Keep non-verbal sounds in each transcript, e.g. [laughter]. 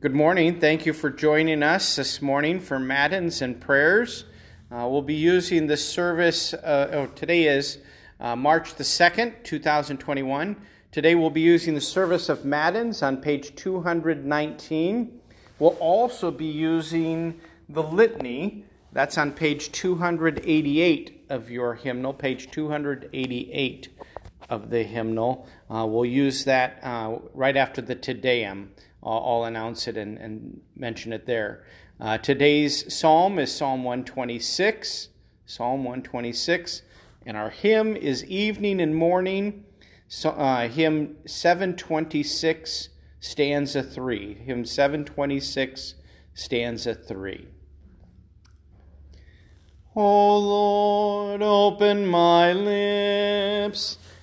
Good morning. Thank you for joining us this morning for Matins and prayers. Uh, we'll be using this service. Uh, oh, today is uh, March the 2nd, 2021. Today we'll be using the service of Matins on page 219. We'll also be using the litany. That's on page 288 of your hymnal, page 288 of the hymnal. Uh, we'll use that uh, right after the Te Deum. I'll, announce it and, and, mention it there. Uh, today's psalm is Psalm 126. Psalm 126. And our hymn is Evening and Morning, so, uh, hymn 726, stanza 3. Hymn 726, stanza 3. O Lord, open my lips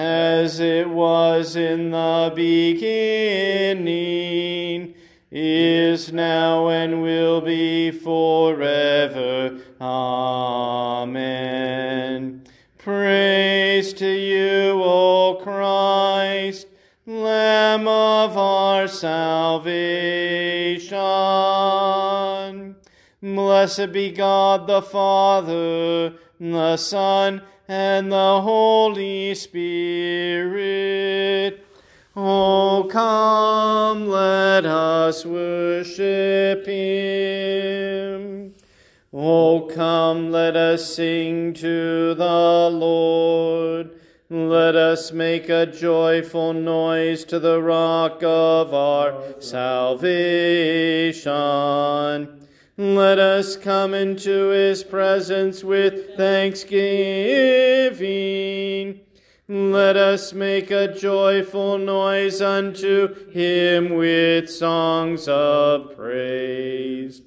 as it was in the beginning, is now, and will be forever. Amen. Praise to you, O Christ, Lamb of our salvation. Blessed be God the Father, the Son, and the Holy Spirit. Oh, come, let us worship him. Oh, come, let us sing to the Lord. Let us make a joyful noise to the rock of our salvation. Let us come into his presence with thanksgiving. Let us make a joyful noise unto him with songs of praise.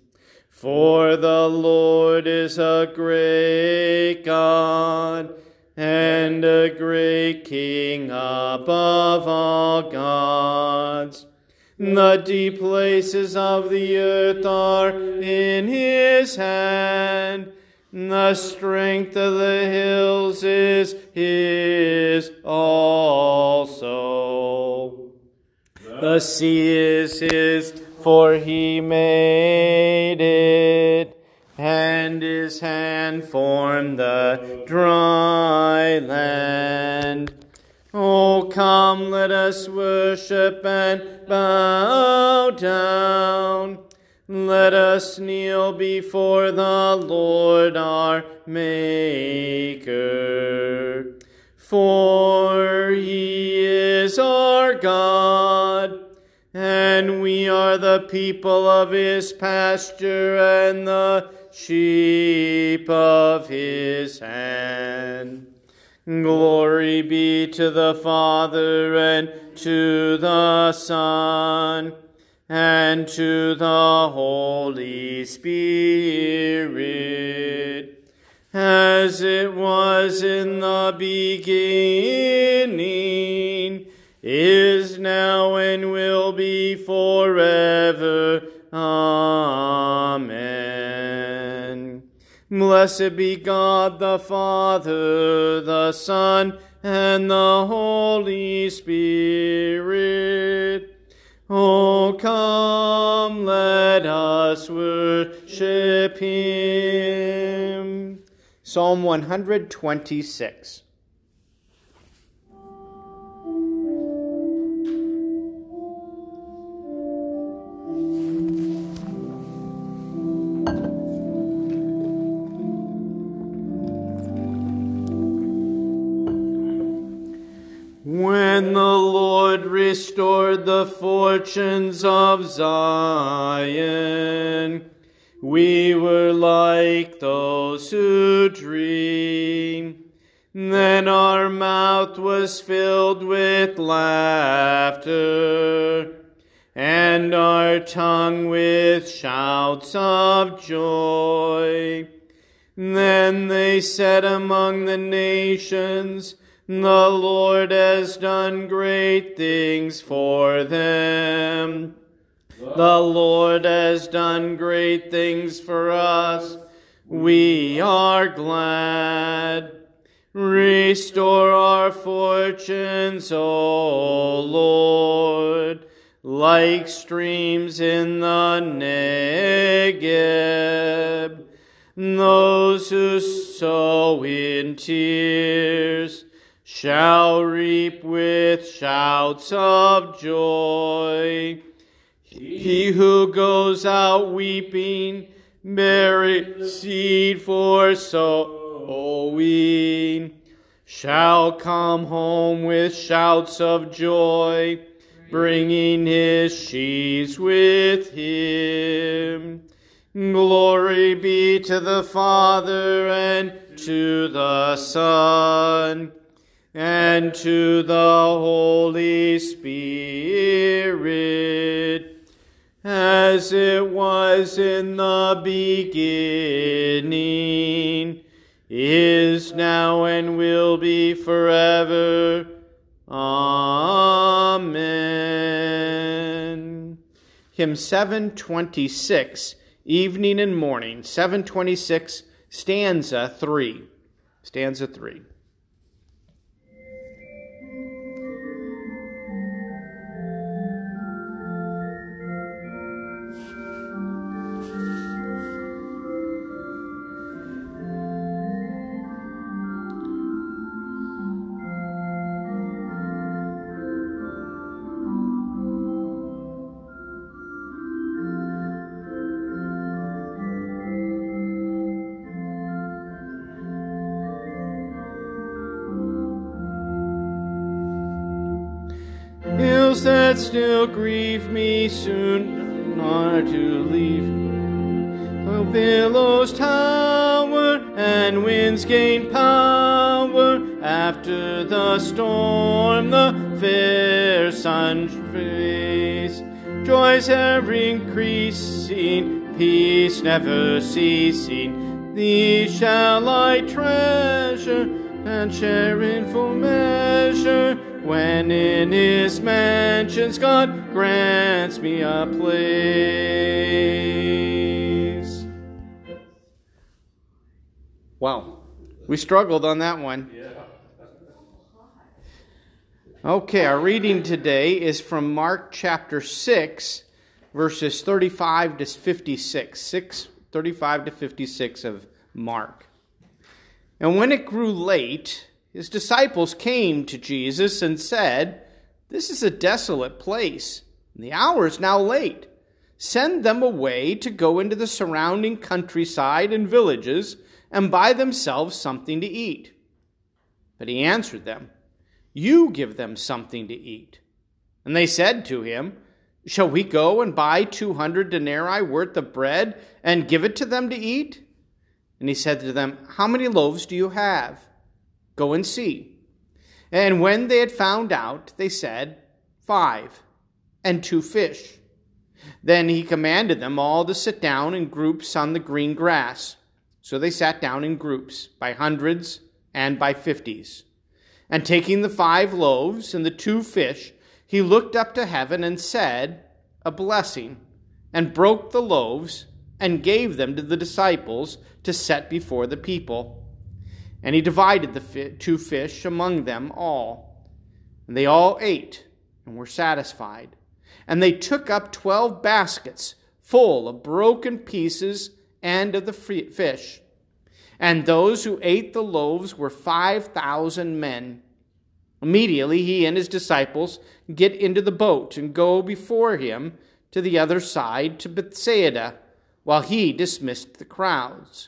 For the Lord is a great God and a great King above all gods. The deep places of the earth are in his hand. The strength of the hills is his also. The sea is his, for he made it, and his hand formed the dry land. Oh, come, let us worship and bow down. Let us kneel before the Lord our Maker. For he is our God, and we are the people of his pasture and the sheep of his hand. Glory be to the Father and to the Son and to the Holy Spirit, as it was in the beginning, is now, and will be forever. Amen. Blessed be God the Father, the Son, and the Holy Spirit. Oh, come, let us worship Him. Psalm 126. When the Lord restored the fortunes of Zion, we were like those who dream. Then our mouth was filled with laughter, and our tongue with shouts of joy. Then they said among the nations, The Lord has done great things for them. The Lord has done great things for us. We are glad. Restore our fortunes, O Lord, like streams in the Negeb. Those who sow in tears shall reap with shouts of joy. He who goes out weeping, bury seed for sowing, shall come home with shouts of joy, bringing his sheaves with him. Glory be to the Father and to the Son and to the Holy Spirit as it was in the beginning, is now, and will be forever. Amen. Hymn 726, Evening and Morning, 726, stanza 3. Stanza 3. Soon are to leave. The billows tower and winds gain power after the storm, the fair sun face. Joys ever increasing, peace never ceasing. These shall I treasure and share in full measure when in his mansions God grants me a place. Wow, we struggled on that one. Okay, our reading today is from Mark chapter 6, verses 35 to 56. 6, 35 to 56 of Mark. And when it grew late, his disciples came to Jesus and said, This is a desolate place, and the hour is now late. Send them away to go into the surrounding countryside and villages and buy themselves something to eat. But he answered them, You give them something to eat. And they said to him, Shall we go and buy two hundred denarii worth of bread and give it to them to eat? And he said to them, How many loaves do you have? Go and see. And when they had found out, they said, Five, and two fish. Then he commanded them all to sit down in groups on the green grass. So they sat down in groups, by hundreds and by fifties. And taking the five loaves and the two fish, he looked up to heaven and said, A blessing, and broke the loaves and gave them to the disciples to set before the people. And he divided the two fish among them all. And they all ate and were satisfied. And they took up twelve baskets full of broken pieces and of the fish. And those who ate the loaves were five thousand men. Immediately he and his disciples get into the boat and go before him to the other side to Bethsaida while he dismissed the crowds.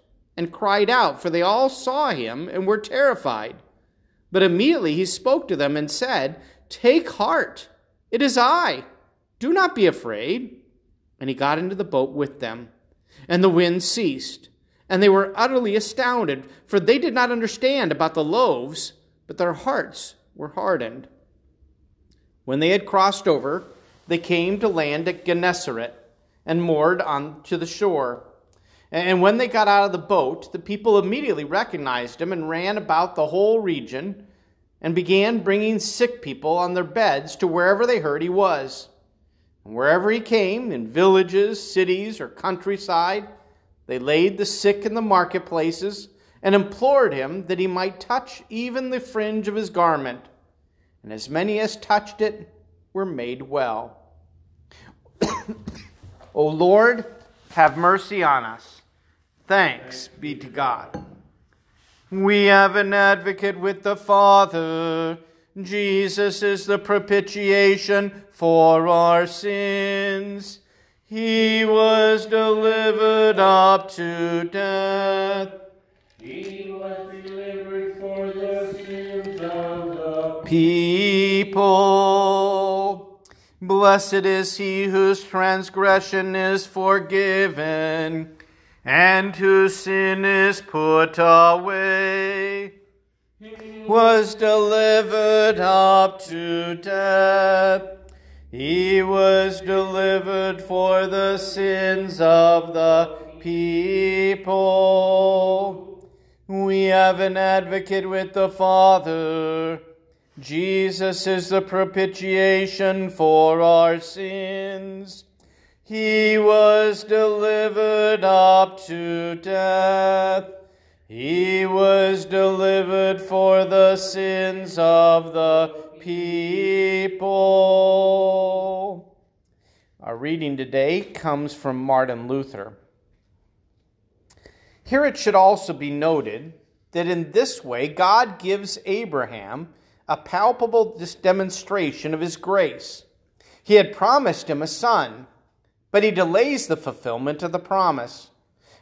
and cried out, for they all saw him and were terrified. But immediately he spoke to them and said, Take heart, it is I. Do not be afraid. And he got into the boat with them, and the wind ceased. And they were utterly astounded, for they did not understand about the loaves, but their hearts were hardened. When they had crossed over, they came to land at Gennesaret and moored on to the shore. And when they got out of the boat, the people immediately recognized him and ran about the whole region and began bringing sick people on their beds to wherever they heard he was. And wherever he came, in villages, cities, or countryside, they laid the sick in the marketplaces and implored him that he might touch even the fringe of his garment. And as many as touched it were made well. [coughs] o Lord, have mercy on us. Thanks be to God. We have an advocate with the Father. Jesus is the propitiation for our sins. He was delivered up to death. He was delivered for the sins of the people. Blessed is he whose transgression is forgiven and whose sin is put away, was delivered up to death. He was delivered for the sins of the people. We have an advocate with the Father. Jesus is the propitiation for our sins he was delivered up to death. He was delivered for the sins of the people. Our reading today comes from Martin Luther. Here it should also be noted that in this way God gives Abraham a palpable demonstration of his grace. He had promised him a son but he delays the fulfillment of the promise.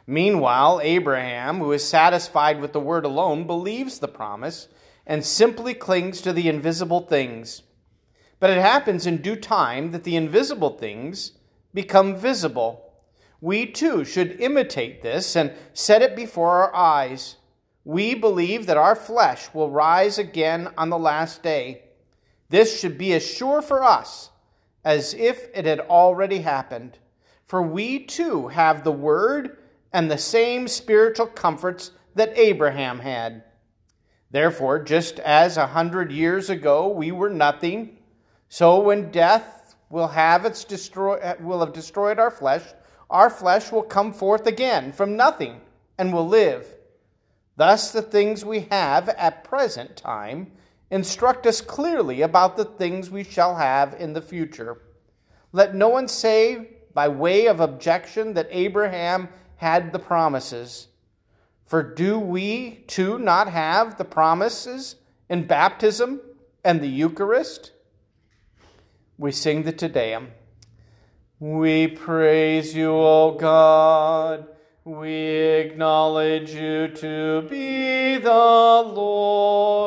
Meanwhile, Abraham, who is satisfied with the word alone, believes the promise and simply clings to the invisible things. But it happens in due time that the invisible things become visible. We too should imitate this and set it before our eyes. We believe that our flesh will rise again on the last day. This should be as sure for us as if it had already happened. For we too have the word and the same spiritual comforts that Abraham had. Therefore, just as a hundred years ago we were nothing, so when death will have its destroy will have destroyed our flesh, our flesh will come forth again from nothing and will live. Thus the things we have at present time instruct us clearly about the things we shall have in the future. Let no one say by way of objection that Abraham had the promises. For do we too not have the promises in baptism and the Eucharist? We sing the Te Deum. We praise you, O God. We acknowledge you to be the Lord.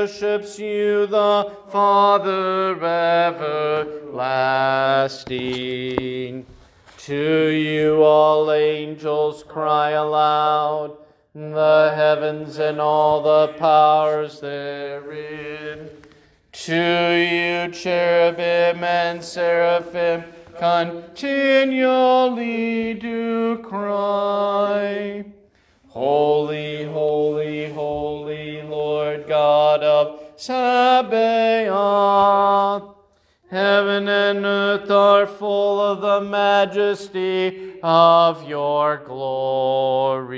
Worships you, the Father everlasting. To you all angels cry aloud, the heavens and all the powers therein. To you cherubim and seraphim continually do cry. Holy, holy, holy Lord God of Sabaoth. Heaven and earth are full of the majesty of your glory.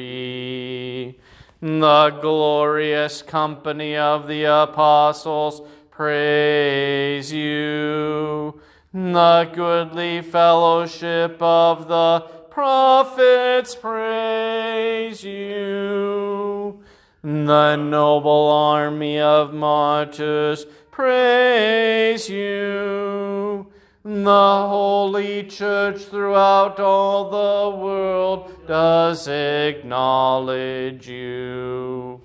The glorious company of the apostles praise you. The goodly fellowship of the prophets praise you. The noble army of martyrs praise you. The Holy Church throughout all the world does acknowledge you.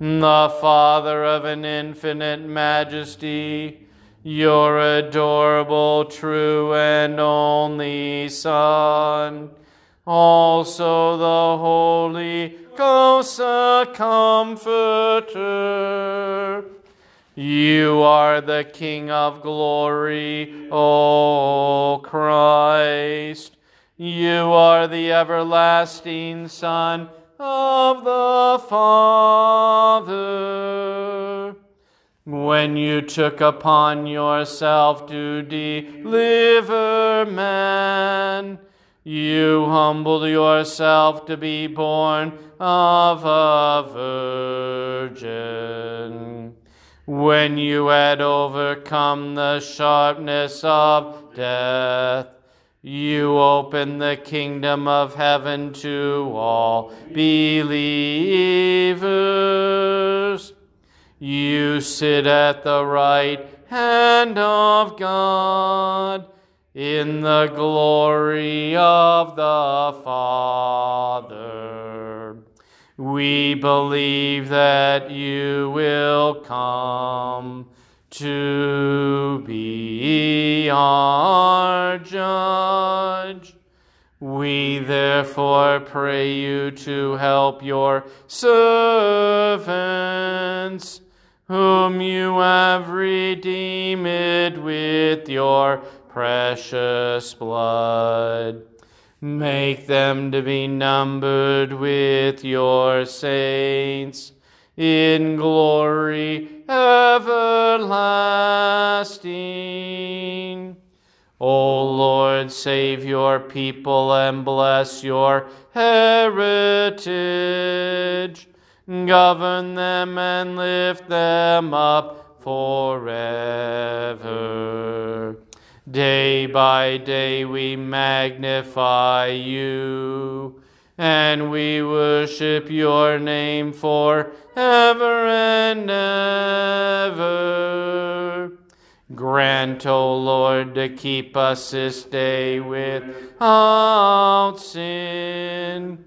The Father of an infinite majesty, your adorable, true, and only Son, also the Holy Ghost, a Comforter you are the King of glory, O Christ. You are the everlasting Son of the Father. When you took upon yourself to deliver man, you humbled yourself to be born of a virgin when you had overcome the sharpness of death, you opened the kingdom of heaven to all believers. You sit at the right hand of God in the glory of the Father. We believe that you will come to be our judge. We therefore pray you to help your servants, whom you have redeemed with your precious blood Make them to be numbered with your saints in glory everlasting. O Lord, save your people and bless your heritage. Govern them and lift them up forever. Day by day we magnify you, and we worship your name for ever and ever. Grant, O Lord, to keep us this day without sin.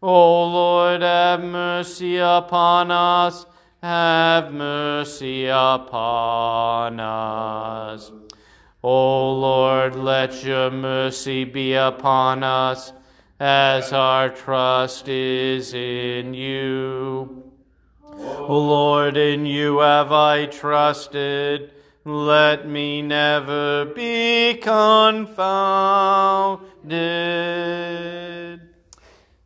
O Lord, have mercy upon us. Have mercy upon us. O Lord, let your mercy be upon us as our trust is in you. O Lord, in you have I trusted. Let me never be confounded.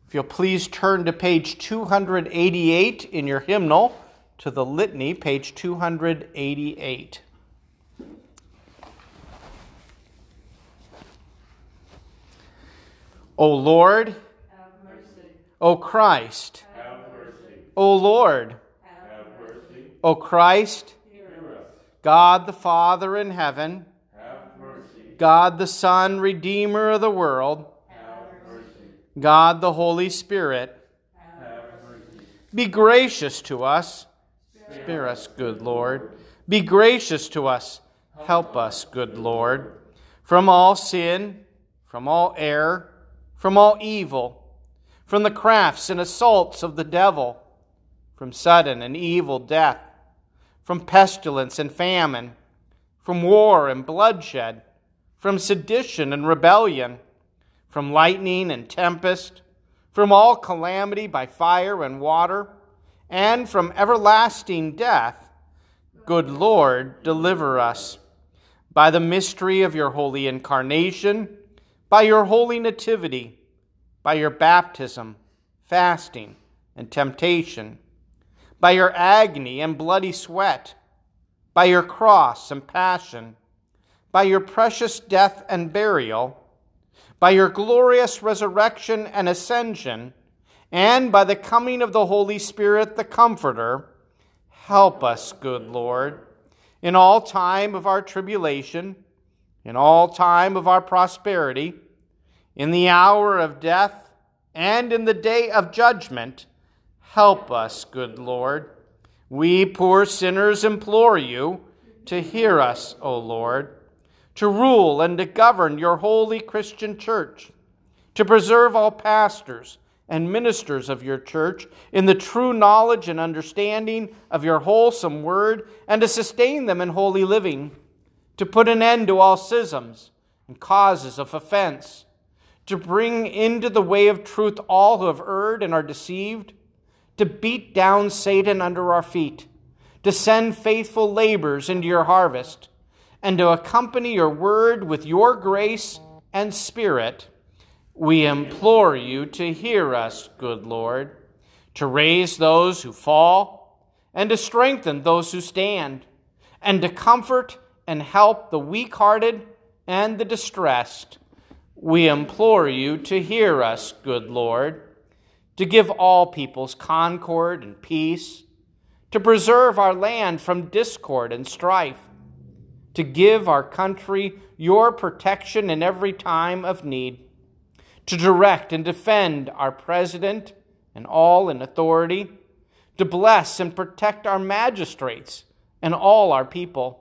If you'll please turn to page 288 in your hymnal, to the litany, page 288. O Lord, O Christ, O Lord, O Christ, God the Father in heaven, God the Son, Redeemer of the world, God the Holy Spirit, be gracious to us. Spare us, good Lord. Be gracious to us. Help us, good Lord, from all sin, from all error from all evil, from the crafts and assaults of the devil, from sudden and evil death, from pestilence and famine, from war and bloodshed, from sedition and rebellion, from lightning and tempest, from all calamity by fire and water, and from everlasting death. Good Lord, deliver us. By the mystery of your holy incarnation, by your holy nativity, by your baptism, fasting, and temptation, by your agony and bloody sweat, by your cross and passion, by your precious death and burial, by your glorious resurrection and ascension, and by the coming of the Holy Spirit, the Comforter, help us, good Lord, in all time of our tribulation in all time of our prosperity, in the hour of death, and in the day of judgment, help us, good Lord. We poor sinners implore you to hear us, O Lord. to rule and to govern your holy Christian church, to preserve all pastors and ministers of your church in the true knowledge and understanding of your wholesome word, and to sustain them in holy living, to put an end to all schisms and causes of offense, to bring into the way of truth all who have erred and are deceived, to beat down Satan under our feet, to send faithful laborers into your harvest, and to accompany your word with your grace and spirit we implore you to hear us, good Lord, to raise those who fall, and to strengthen those who stand, and to comfort and help the weak hearted and the distressed. We implore you to hear us, good Lord, to give all peoples concord and peace, to preserve our land from discord and strife, to give our country your protection in every time of need to direct and defend our president and all in authority, to bless and protect our magistrates and all our people,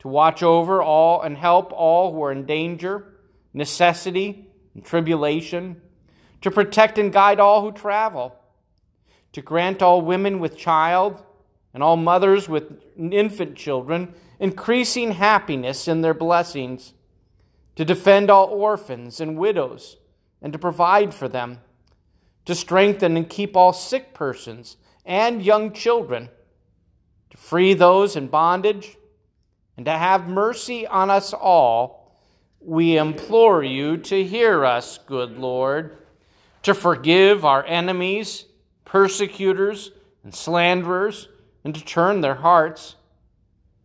to watch over all and help all who are in danger, necessity, and tribulation, to protect and guide all who travel, to grant all women with child and all mothers with infant children increasing happiness in their blessings, to defend all orphans and widows and to provide for them, to strengthen and keep all sick persons and young children, to free those in bondage, and to have mercy on us all, we implore you to hear us, good Lord, to forgive our enemies, persecutors, and slanderers, and to turn their hearts,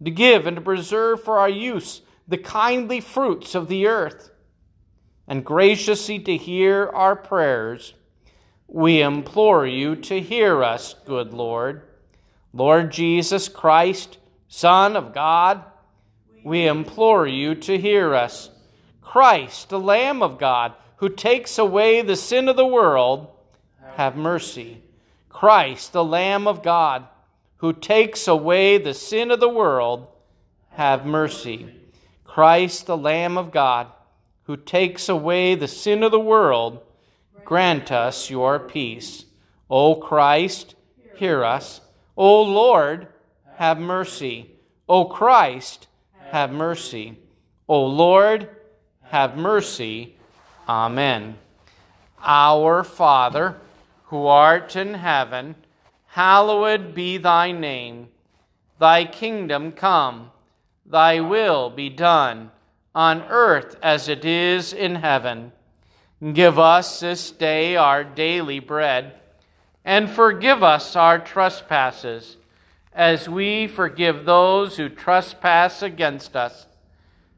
to give and to preserve for our use the kindly fruits of the earth and graciously to hear our prayers, we implore you to hear us, good Lord. Lord Jesus Christ, Son of God, we implore you to hear us. Christ, the Lamb of God, who takes away the sin of the world, have mercy. Christ, the Lamb of God, who takes away the sin of the world, have mercy. Christ, the Lamb of God, who takes away the sin of the world, grant us your peace. O Christ, hear us. O Lord, have mercy. O Christ, have mercy. O Lord, have mercy. Amen. Our Father, who art in heaven, hallowed be thy name. Thy kingdom come, thy will be done on earth as it is in heaven. Give us this day our daily bread, and forgive us our trespasses, as we forgive those who trespass against us.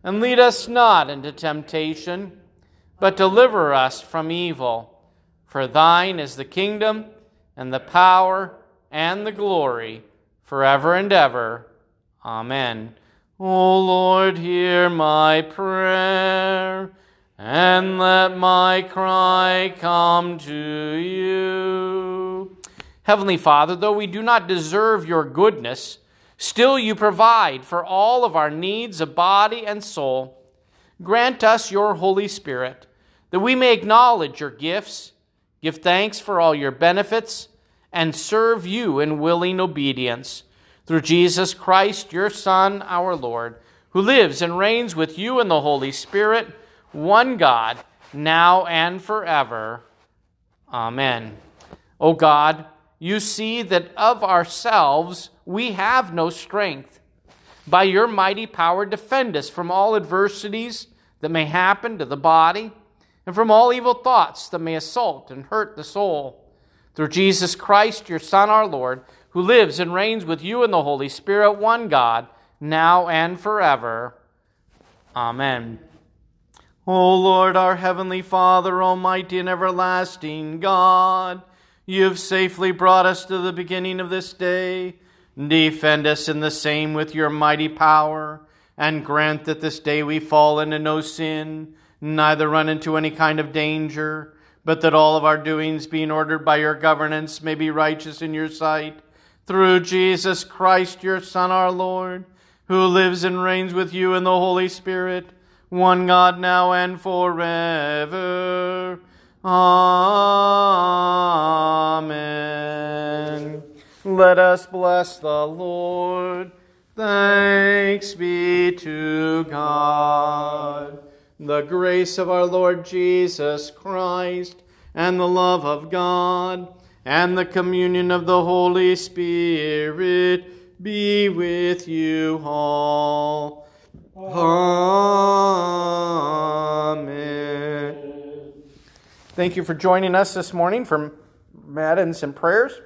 And lead us not into temptation, but deliver us from evil. For thine is the kingdom, and the power, and the glory, forever and ever. Amen. O Lord, hear my prayer, and let my cry come to you. Heavenly Father, though we do not deserve your goodness, still you provide for all of our needs of body and soul. Grant us your Holy Spirit, that we may acknowledge your gifts, give thanks for all your benefits, and serve you in willing obedience through Jesus Christ, your Son, our Lord, who lives and reigns with you in the Holy Spirit, one God, now and forever. Amen. O God, you see that of ourselves we have no strength. By your mighty power, defend us from all adversities that may happen to the body and from all evil thoughts that may assault and hurt the soul. Through Jesus Christ, your Son, our Lord, who lives and reigns with you in the Holy Spirit, one God, now and forever. Amen. O Lord, our heavenly Father, almighty and everlasting God, you have safely brought us to the beginning of this day. Defend us in the same with your mighty power, and grant that this day we fall into no sin, neither run into any kind of danger, but that all of our doings, being ordered by your governance, may be righteous in your sight through Jesus Christ, your Son, our Lord, who lives and reigns with you in the Holy Spirit, one God now and forever. Amen. Let us bless the Lord. Thanks be to God. The grace of our Lord Jesus Christ, and the love of God, and the communion of the Holy Spirit be with you all. Amen. Thank you for joining us this morning for Matins and prayers.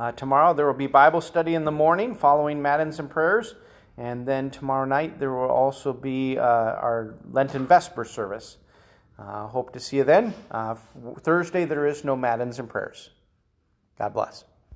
Uh, tomorrow there will be Bible study in the morning following Matins and prayers. And then tomorrow night there will also be uh, our Lenten Vesper service. Uh, hope to see you then. Uh, Thursday there is no Matins and prayers. God bless.